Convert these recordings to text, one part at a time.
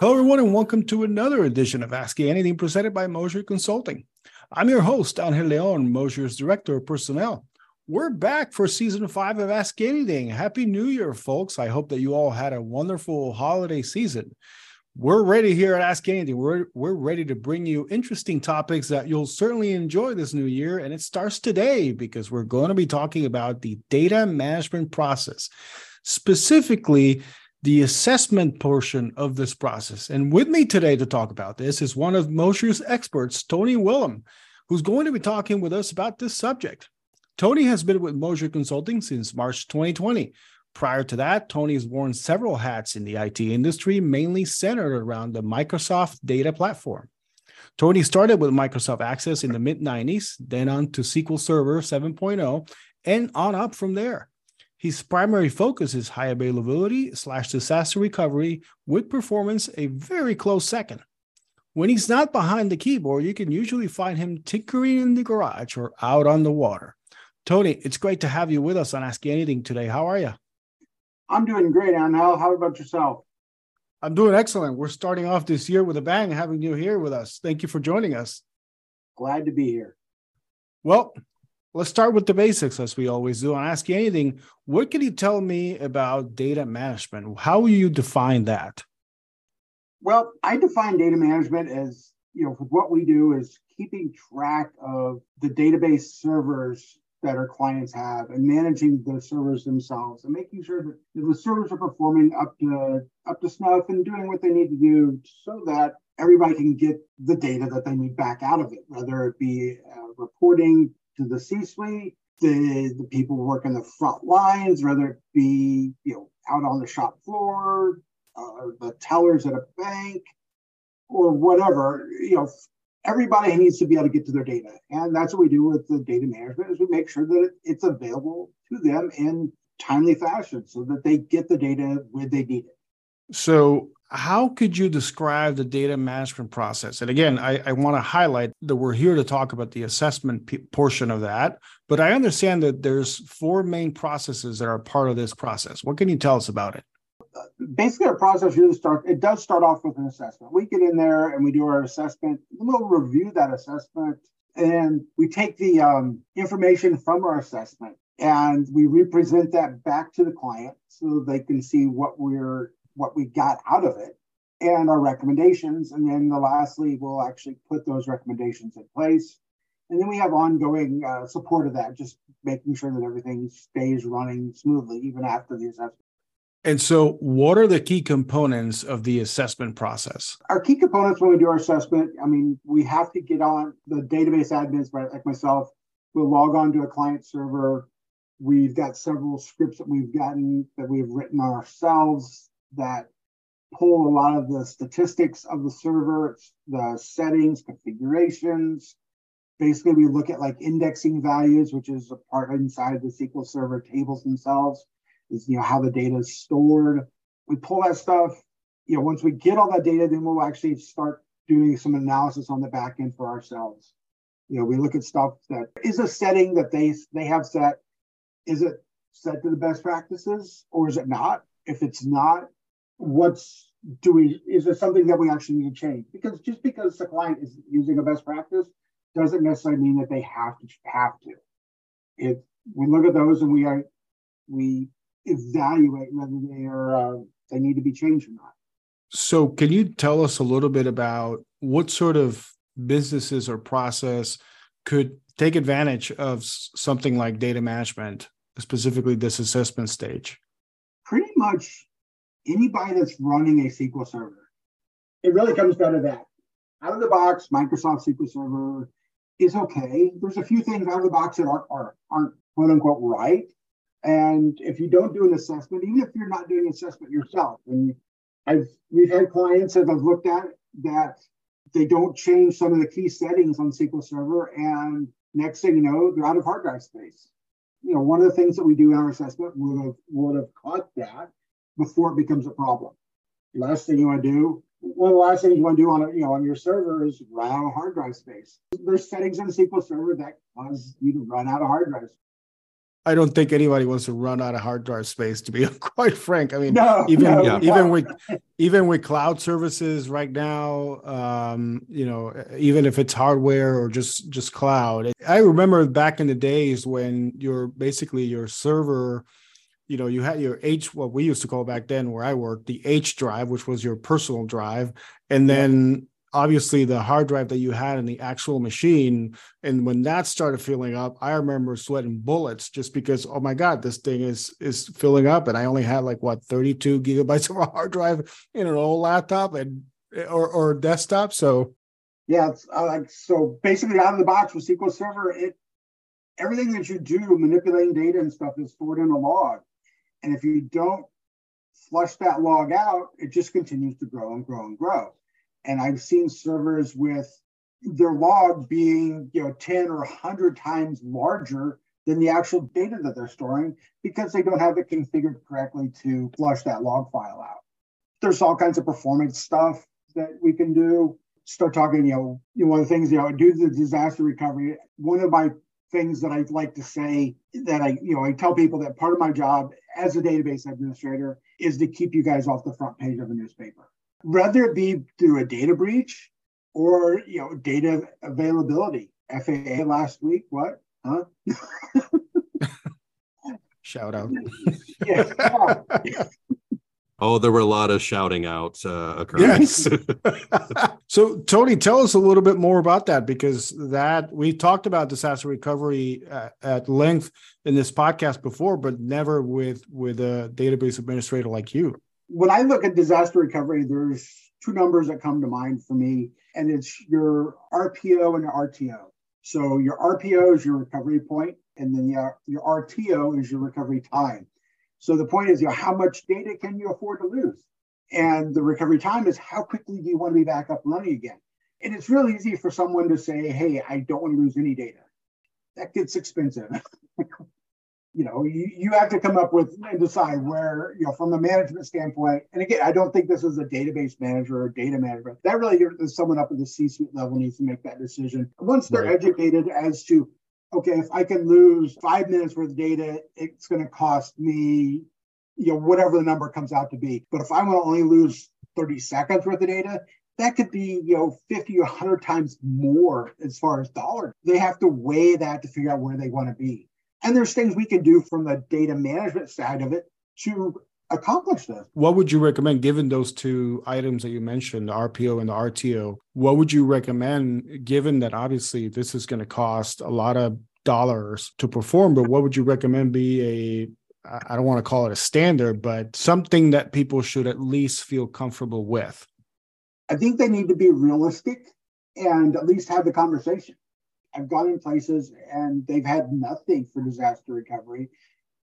Hello, everyone, and welcome to another edition of Ask Anything presented by Mosier Consulting. I'm your host, Angel Leon, Mosier's Director of Personnel. We're back for season five of Ask Anything. Happy New Year, folks. I hope that you all had a wonderful holiday season. We're ready here at Ask Anything. We're, we're ready to bring you interesting topics that you'll certainly enjoy this new year. And it starts today because we're going to be talking about the data management process, specifically the assessment portion of this process. And with me today to talk about this is one of Mosier's experts, Tony Willem, who's going to be talking with us about this subject. Tony has been with Mosier Consulting since March 2020. Prior to that, Tony has worn several hats in the IT industry, mainly centered around the Microsoft data platform. Tony started with Microsoft Access in the mid 90s, then on to SQL Server 7.0, and on up from there. His primary focus is high availability slash disaster recovery with performance a very close second. When he's not behind the keyboard, you can usually find him tinkering in the garage or out on the water. Tony, it's great to have you with us on Ask Anything today. How are you? I'm doing great, Angel. How about yourself? I'm doing excellent. We're starting off this year with a bang, having you here with us. Thank you for joining us. Glad to be here. Well, let's start with the basics as we always do. I ask you anything. What can you tell me about data management? How will you define that? Well, I define data management as, you know, what we do is keeping track of the database servers that our clients have and managing the servers themselves and making sure that the servers are performing up to up to snuff and doing what they need to do so that everybody can get the data that they need back out of it, whether it be uh, reporting to the C-suite, the, the people working the front lines, whether it be you know out on the shop floor, uh, the tellers at a bank, or whatever. You know, everybody needs to be able to get to their data, and that's what we do with the data management. Is we make sure that it's available to them in timely fashion, so that they get the data when they need it. So how could you describe the data management process? And again, I, I want to highlight that we're here to talk about the assessment p- portion of that, but I understand that there's four main processes that are part of this process. What can you tell us about it? Basically, our process really starts. It does start off with an assessment. We get in there and we do our assessment. We'll review that assessment, and we take the um, information from our assessment and we represent that back to the client so they can see what we're what we got out of it and our recommendations. And then the lastly, we'll actually put those recommendations in place. And then we have ongoing uh, support of that, just making sure that everything stays running smoothly even after the assessment. And so, what are the key components of the assessment process? Our key components when we do our assessment, I mean, we have to get on the database admins, like myself, we'll log on to a client server. We've got several scripts that we've gotten that we've written ourselves that pull a lot of the statistics of the server, the settings, configurations. Basically, we look at like indexing values, which is a part inside the SQL Server tables themselves, is you know how the data is stored. We pull that stuff. You know, once we get all that data, then we'll actually start doing some analysis on the back end for ourselves. You know, we look at stuff that is a setting that they they have set. Is it set to the best practices or is it not? If it's not, what's do we is there something that we actually need to change? Because just because the client is using a best practice doesn't necessarily mean that they have to have to. It we look at those and we are we evaluate whether they are uh, they need to be changed or not. So can you tell us a little bit about what sort of businesses or process could take advantage of something like data management specifically this assessment stage? Pretty much anybody that's running a SQL server. It really comes down to that. Out of the box, Microsoft SQL Server is okay. There's a few things out of the box that aren't, are, aren't quote unquote right. And if you don't do an assessment, even if you're not doing an assessment yourself, and I've we've had clients that I've looked at that they don't change some of the key settings on SQL Server, and next thing you know, they're out of hard drive space. You know, one of the things that we do in our assessment would have would have caught that before it becomes a problem. Last thing you want to do, one of the last things you want to do on a, you know on your server is run out of hard drive space. There's settings in SQL Server that cause you to run out of hard drives. I don't think anybody wants to run out of hard drive space. To be quite frank, I mean, no, even no, even with even with cloud services right now, um, you know, even if it's hardware or just just cloud. I remember back in the days when you're basically your server, you know, you had your H, what we used to call back then, where I worked, the H drive, which was your personal drive, and then obviously the hard drive that you had in the actual machine. And when that started filling up i remember sweating bullets just because oh my god this thing is is filling up. And i only had like what 32 gigabytes of a hard drive in an old laptop and or or desktop. So yeah it's uh, like so basically out of the box with sql server it everything that you do manipulating data and stuff is stored in a log and if you don't flush that log out it just continues to grow and grow and grow and I've seen servers with their log being, you know, 10 or 100 times larger than the actual data that they're storing because they don't have it configured correctly to flush that log file out. There's all kinds of performance stuff that we can do. Start talking, you know, you know, one of the things, you know, do the disaster recovery. One of my things that I'd like to say that I, you know, I tell people that part of my job as a database administrator is to keep you guys off the front page of the newspaper whether it be through a data breach or you know data availability. FAA last week, what? Huh? Shout out. yeah. Oh, there were a lot of shouting out uh, occurrence. Yes. so, Tony, tell us a little bit more about that because that we talked about disaster recovery uh, at length in this podcast before, but never with with a database administrator like you when I look at disaster recovery, there's two numbers that come to mind for me, and it's your RPO and your RTO. So your RPO is your recovery point, and then your, your RTO is your recovery time. So the point is, you know, how much data can you afford to lose? And the recovery time is how quickly do you want to be back up and running again? And it's really easy for someone to say, hey, I don't want to lose any data. That gets expensive. you know, you, you have to come up with and decide where, you know, from a management standpoint. And again, I don't think this is a database manager or data manager. That really is someone up at the C-suite level needs to make that decision. Once they're right. educated as to, okay, if I can lose five minutes worth of data, it's going to cost me, you know, whatever the number comes out to be. But if I want to only lose 30 seconds worth of data, that could be, you know, 50 or 100 times more as far as dollars. They have to weigh that to figure out where they want to be. And there's things we can do from the data management side of it to accomplish this. What would you recommend, given those two items that you mentioned, the RPO and the RTO? What would you recommend, given that obviously this is going to cost a lot of dollars to perform, but what would you recommend be a I don't want to call it a standard, but something that people should at least feel comfortable with? I think they need to be realistic and at least have the conversation. I've gone in places and they've had nothing for disaster recovery.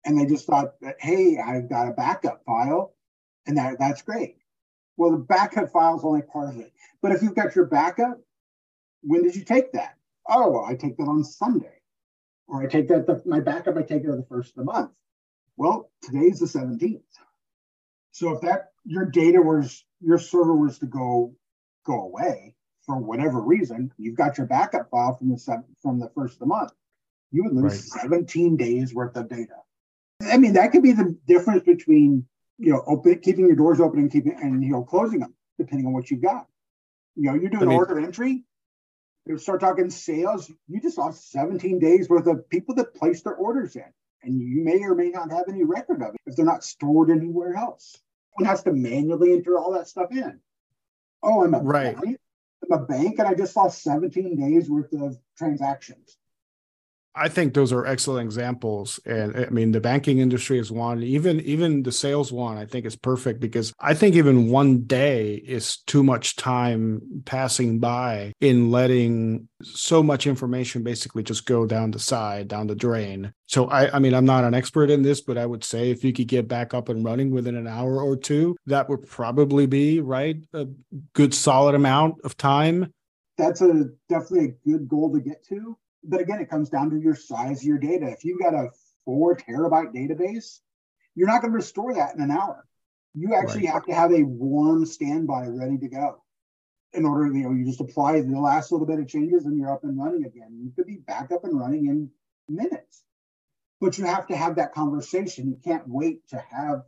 And they just thought that, hey, I've got a backup file and that, that's great. Well, the backup file is only part of it. But if you've got your backup, when did you take that? Oh, well, I take that on Sunday. Or I take that, the, my backup, I take it on the first of the month. Well, today's the 17th. So if that your data was your server was to go go away, for whatever reason, you've got your backup file from the from the first of the month. You would lose right. 17 days worth of data. I mean, that could be the difference between you know open keeping your doors open and keeping and you know closing them, depending on what you've got. You know, you're doing I mean, order entry. You start talking sales. You just lost 17 days worth of people that placed their orders in, and you may or may not have any record of it if they're not stored anywhere else. One has to manually enter all that stuff in. Oh, I'm a right i'm a bank and I just lost 17 days worth of transactions. I think those are excellent examples. And I mean, the banking industry is one, even even the sales one, I think is perfect because I think even one day is too much time passing by in letting so much information basically just go down the side, down the drain. So I, I mean, I'm not an expert in this, but I would say if you could get back up and running within an hour or two, that would probably be right a good solid amount of time. That's a definitely a good goal to get to but again, it comes down to your size of your data. If you've got a four terabyte database, you're not going to restore that in an hour. You actually right. have to have a warm standby ready to go. In order, you know, you just apply the last little bit of changes and you're up and running again. You could be back up and running in minutes. but you have to have that conversation. You can't wait to have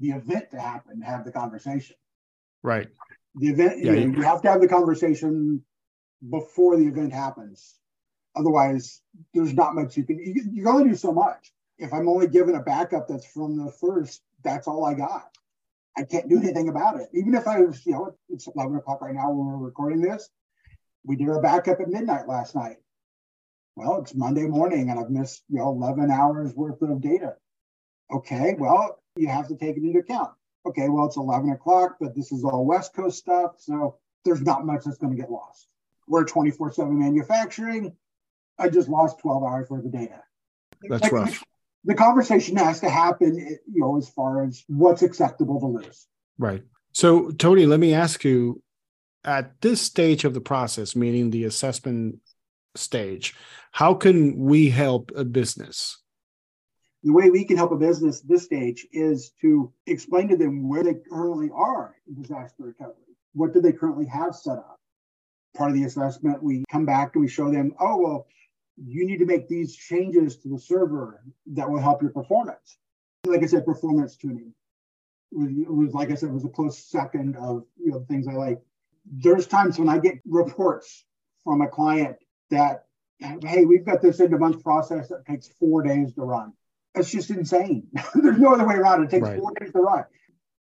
the event to happen to have the conversation. Right. The event, Yeah, you, know, you- you have to have the conversation before the event happens. Otherwise, there's not much you can, you, can- only do so much. If I'm only given a backup that's from the first, that's all I got. I can't do anything about it. Even if I was, you know, it's 11 o'clock right now when we're recording this. We did our backup at midnight last night. Well, it's Monday morning and I've missed, you know, 11 hours worth of data. Okay, well, you have to take it into account. Okay, well, it's 11 o'clock, but this is all West Coast stuff. So there's not much that's going to get lost. We're 24 7 manufacturing. I just lost 12 hours worth of data. That's Like, rough. The conversation has to happen, you know, as far as what's acceptable to lose. Right. So, Tony, let me ask you at this stage of the process, meaning the assessment stage, how can we help a business? The way we can help a business at this stage is to explain to them where they currently are in disaster recovery. What do they currently have set up? Part of the assessment, we come back and we show them, oh, well, you need to make these changes to the server that will help your performance. Like I said, performance tuning. Was, was like I said, was a close second of you know things I like. There's times when I get reports from a client that, hey, we've got this end of month process that takes four days to run. It's just insane. There's no other way around. It takes Right. four days to run.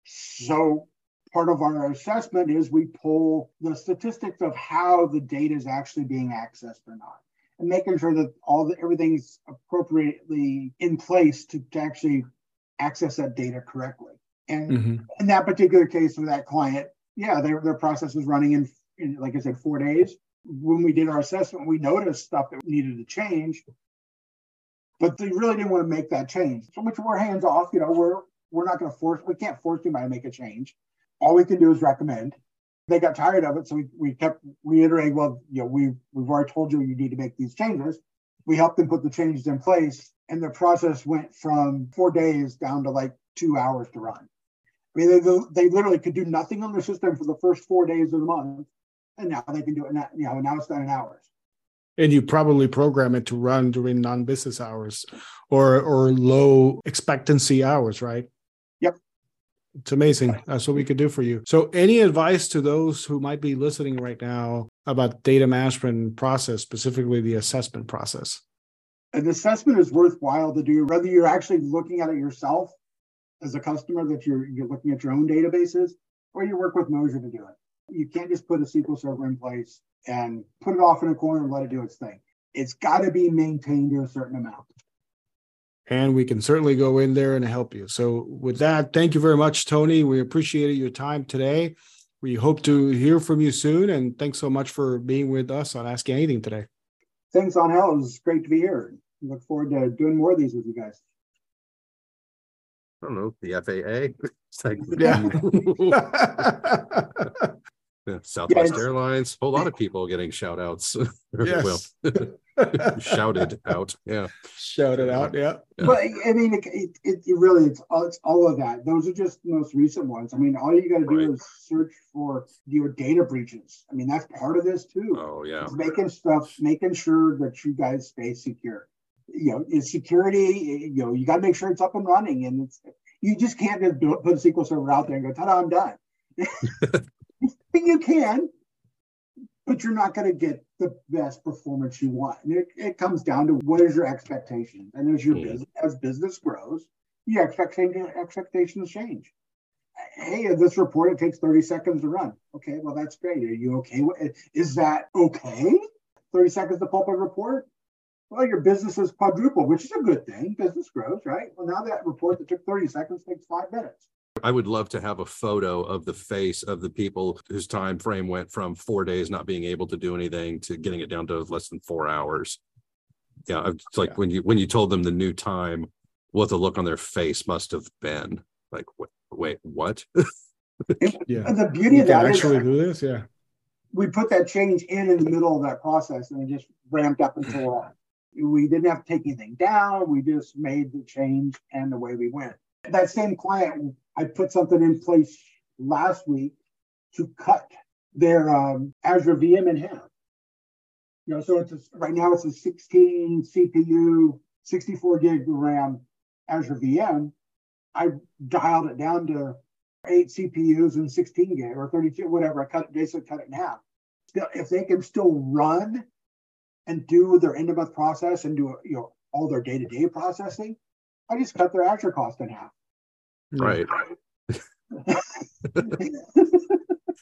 So part of our assessment is we pull the statistics of how the data is actually being accessed or not and making sure that all the everything's appropriately in place to, to actually access that data correctly. And Mhm. in that particular case for that client, yeah, their, their process was running in, in, like I said, four days. When we did our assessment, we noticed stuff that needed to change, but they really didn't want to make that change. So which we're hands off, you know, we're we're not going to force, we can't force anybody to make a change. All we can do is recommend. They got tired of it, so we, we kept reiterating, well, you know, we we've already told you you need to make these changes. We helped them put the changes in place, and the process went from four days down to like two hours to run. I mean, they, they literally could do nothing on the system for the first four days of the month, and now they can do it. You know, now it's done in hours. And you probably program it to run during non-business hours or or low expectancy hours, right? It's amazing. That's what we could do for you. So, any advice to those who might be listening right now about data management process, specifically the assessment process? An assessment is worthwhile to do, whether you're actually looking at it yourself as a customer, that you're you're looking at your own databases, or you work with Mosier to do it. You can't just put a SQL server in place and put it off in a corner and let it do its thing. It's got to be maintained to a certain amount. And we can certainly go in there and help you. So, with that, thank you very much, Tony. We appreciated your time today. We hope to hear from you soon, and thanks so much for being with us on Ask Anything today. Thanks, Angel. It was great to be here. Look forward to doing more of these with you guys. I don't know, the FAA. It's like, yeah, Southwest Yes. Airlines, a whole lot of people getting shout outs. well, yes. shouted out. Yeah. Shouted out. Yeah. Yeah. But I mean, it, it, it, it really it's all, it's all of that. Those are just the most recent ones. I mean, all you got to do Right. is search for your data breaches. I mean, that's part of this too. Oh, yeah. It's making stuff, making sure that you guys stay secure. You know, it's security. You know, you got to make sure it's up and running, and it's you just can't just put a SQL server out there and go, "Ta-da, I'm done." you can, but you're not going to get the best performance you want. And it, it comes down to what is your expectation, and as your Mhm. business as business grows, your expectation expectations change. Hey, this report it takes 30 seconds to run. Okay, well that's great. Are you okay? with Is that okay? 30 seconds to pull up a report? Well, your business has quadrupled, which is a good thing. Business grows, right? Well, now that report that took 30 seconds takes five minutes. I would love to have a photo of the face of the people whose time frame went from four days not being able to do anything to getting it down to less than four hours. Yeah, it's like Yeah. when you when you told them the new time, what the look on their face must have been. Like, wait, wait what? Yeah. The beauty You of can that is actually do this. Yeah. we put that change in in the middle of that process and it just ramped up until uh, we didn't have to take anything down. We just made the change and away we went. That same client, I put something in place last week to cut their um, Azure VM in half. You know, so it's a, right now it's a 16 CPU 64 gig RAM Azure VM, I dialed it down to eight CPUs and 16 gig or 32, whatever. I cut it, basically cut it in half. Still, If they can still run and do their end of month process and do you know all their day to day processing, I just cut their Azure cost in half. Right.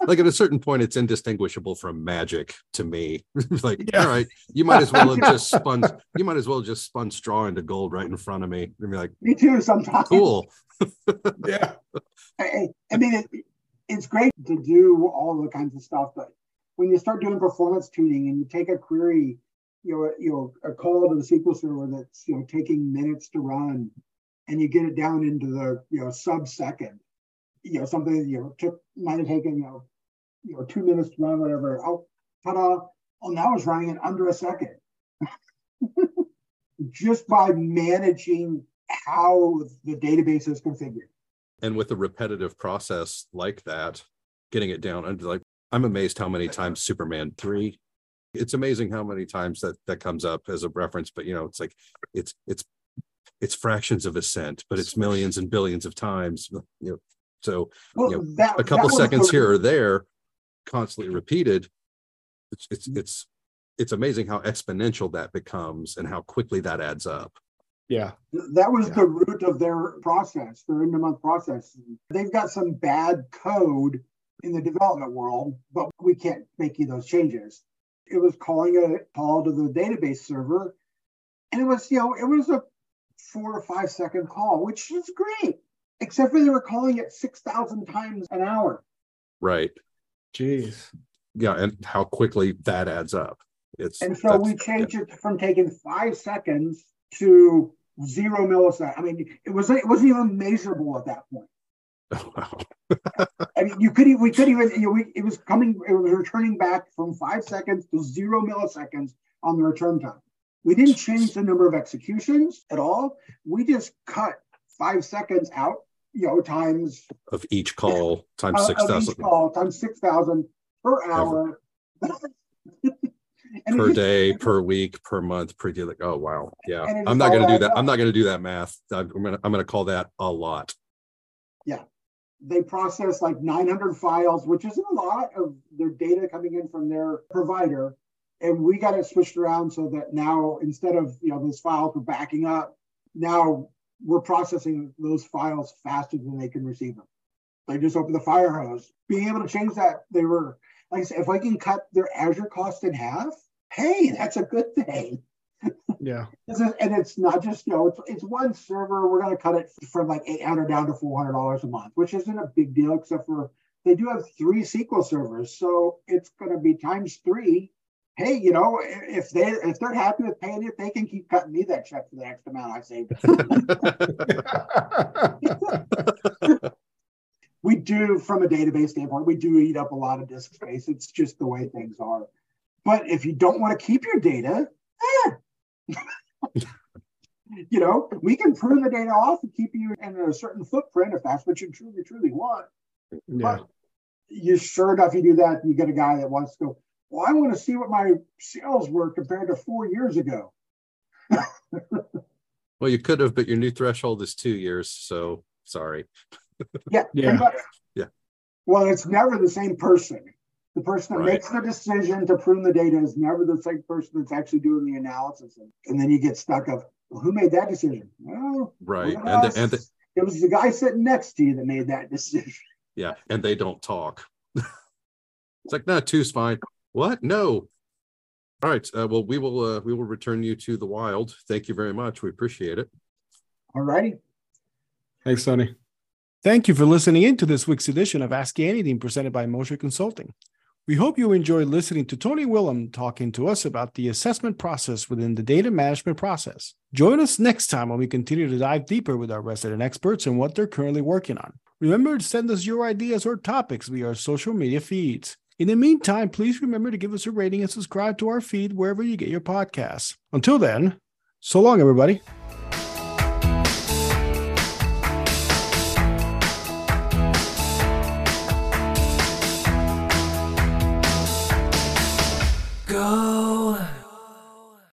like at a certain point, it's indistinguishable from magic to me. like, yeah. all right, you might as well have just spun. You might as well just spun straw into gold right in front of me and be like, "Me too." Sometimes. Cool. yeah. I, I mean, it, it's great to do all the kinds of stuff, but when you start doing performance tuning and you take a query, you know, you know, a call to the SQL server that's you know taking minutes to run, and you get it down into the you know sub second, you know, something you know took might have taken you know, you know, two minutes to run, whatever. Oh, ta-da! Oh, now it's running in under a second. Just by managing how the database is configured. And with a repetitive process like that, getting it down under like I'm amazed how many times Superman 3 it's amazing how many times that that comes up as a reference but you know it's like it's it's it's fractions of a cent but it's millions and billions of times you know so well, you know, that, a couple seconds here or there, constantly repeated, it's it's mm. it's it's amazing how exponential that becomes and how quickly that adds up. Yeah. That was yeah. the root of their process, their end of month process. They've got some bad code in the development world, but we can't make you those changes. It was calling a call to the database server. And it was, you know, it was a four or five second call, which is great except for they were calling it 6,000 times an hour. Right. Jeez. Yeah. And how quickly that adds up. It's and so we changed yeah. it from taking five seconds to zero milliseconds. I mean, it was it wasn't even measurable at that point. Oh, wow. I mean, you could we could even you know, we, it was coming it was returning back from five seconds to zero milliseconds on the return time. We didn't change the number of executions at all. We just cut five seconds out you know, times of each call times uh, six thousand. Call times six thousand per hour. per day, per week, per month, per. Like, oh wow, yeah. I'm not going to do that. Up. I'm not going to do that math. I'm to I'm going to call that a lot. Yeah, they process like 900 files, which isn't a lot of their data coming in from their provider, and we got it switched around so that now instead of you know those files were backing up, now we're processing those files faster than they can receive them. They just open the fire hose. Being able to change that, they were like I said, if I can cut their Azure cost in half, hey, that's a good thing. Yeah. and it's not just, you know, it's, it's one server. We're going to cut it from like 800 down to $400 a month, which isn't a big deal, except for they do have three SQL servers. So it's going to be times three hey, you know, if they if they're happy with paying it, they can keep cutting me that check for the next amount I saved. we do, from a database standpoint, we do eat up a lot of disk space. It's just the way things are. But if you don't want to keep your data, eh. you know, we can prune the data off and keep you in a certain footprint if that's what you truly, truly want. Yeah. But you sure enough, you do that, you get a guy that wants to go, well, I want to see what my sales were compared to four years ago. well, you could have, but your new threshold is two years. So sorry. yeah. Yeah. yeah. Well, it's never the same person. The person that right. makes the decision to prune the data is never the same person that's actually doing the analysis. And then you get stuck of, well, who made that decision? Well, right. And the, and the, it was the guy sitting next to you that made that decision. Yeah. And they don't talk. it's like, no, two's fine. What? No. All right. Uh, well, we will uh, we will return you to the wild. Thank you very much. We appreciate it. All righty. Thanks, Tony. Thank you for listening in to this week's edition of Ask Anything presented by Mosier Consulting. We hope you enjoyed listening to Tony Willem talking to us about the assessment process within the data management process. Join us next time when we continue to dive deeper with our resident experts and what they're currently working on. Remember to send us your ideas or topics via our social media feeds. In the meantime, please remember to give us a rating and subscribe to our feed wherever you get your podcasts. Until then, so long, everybody.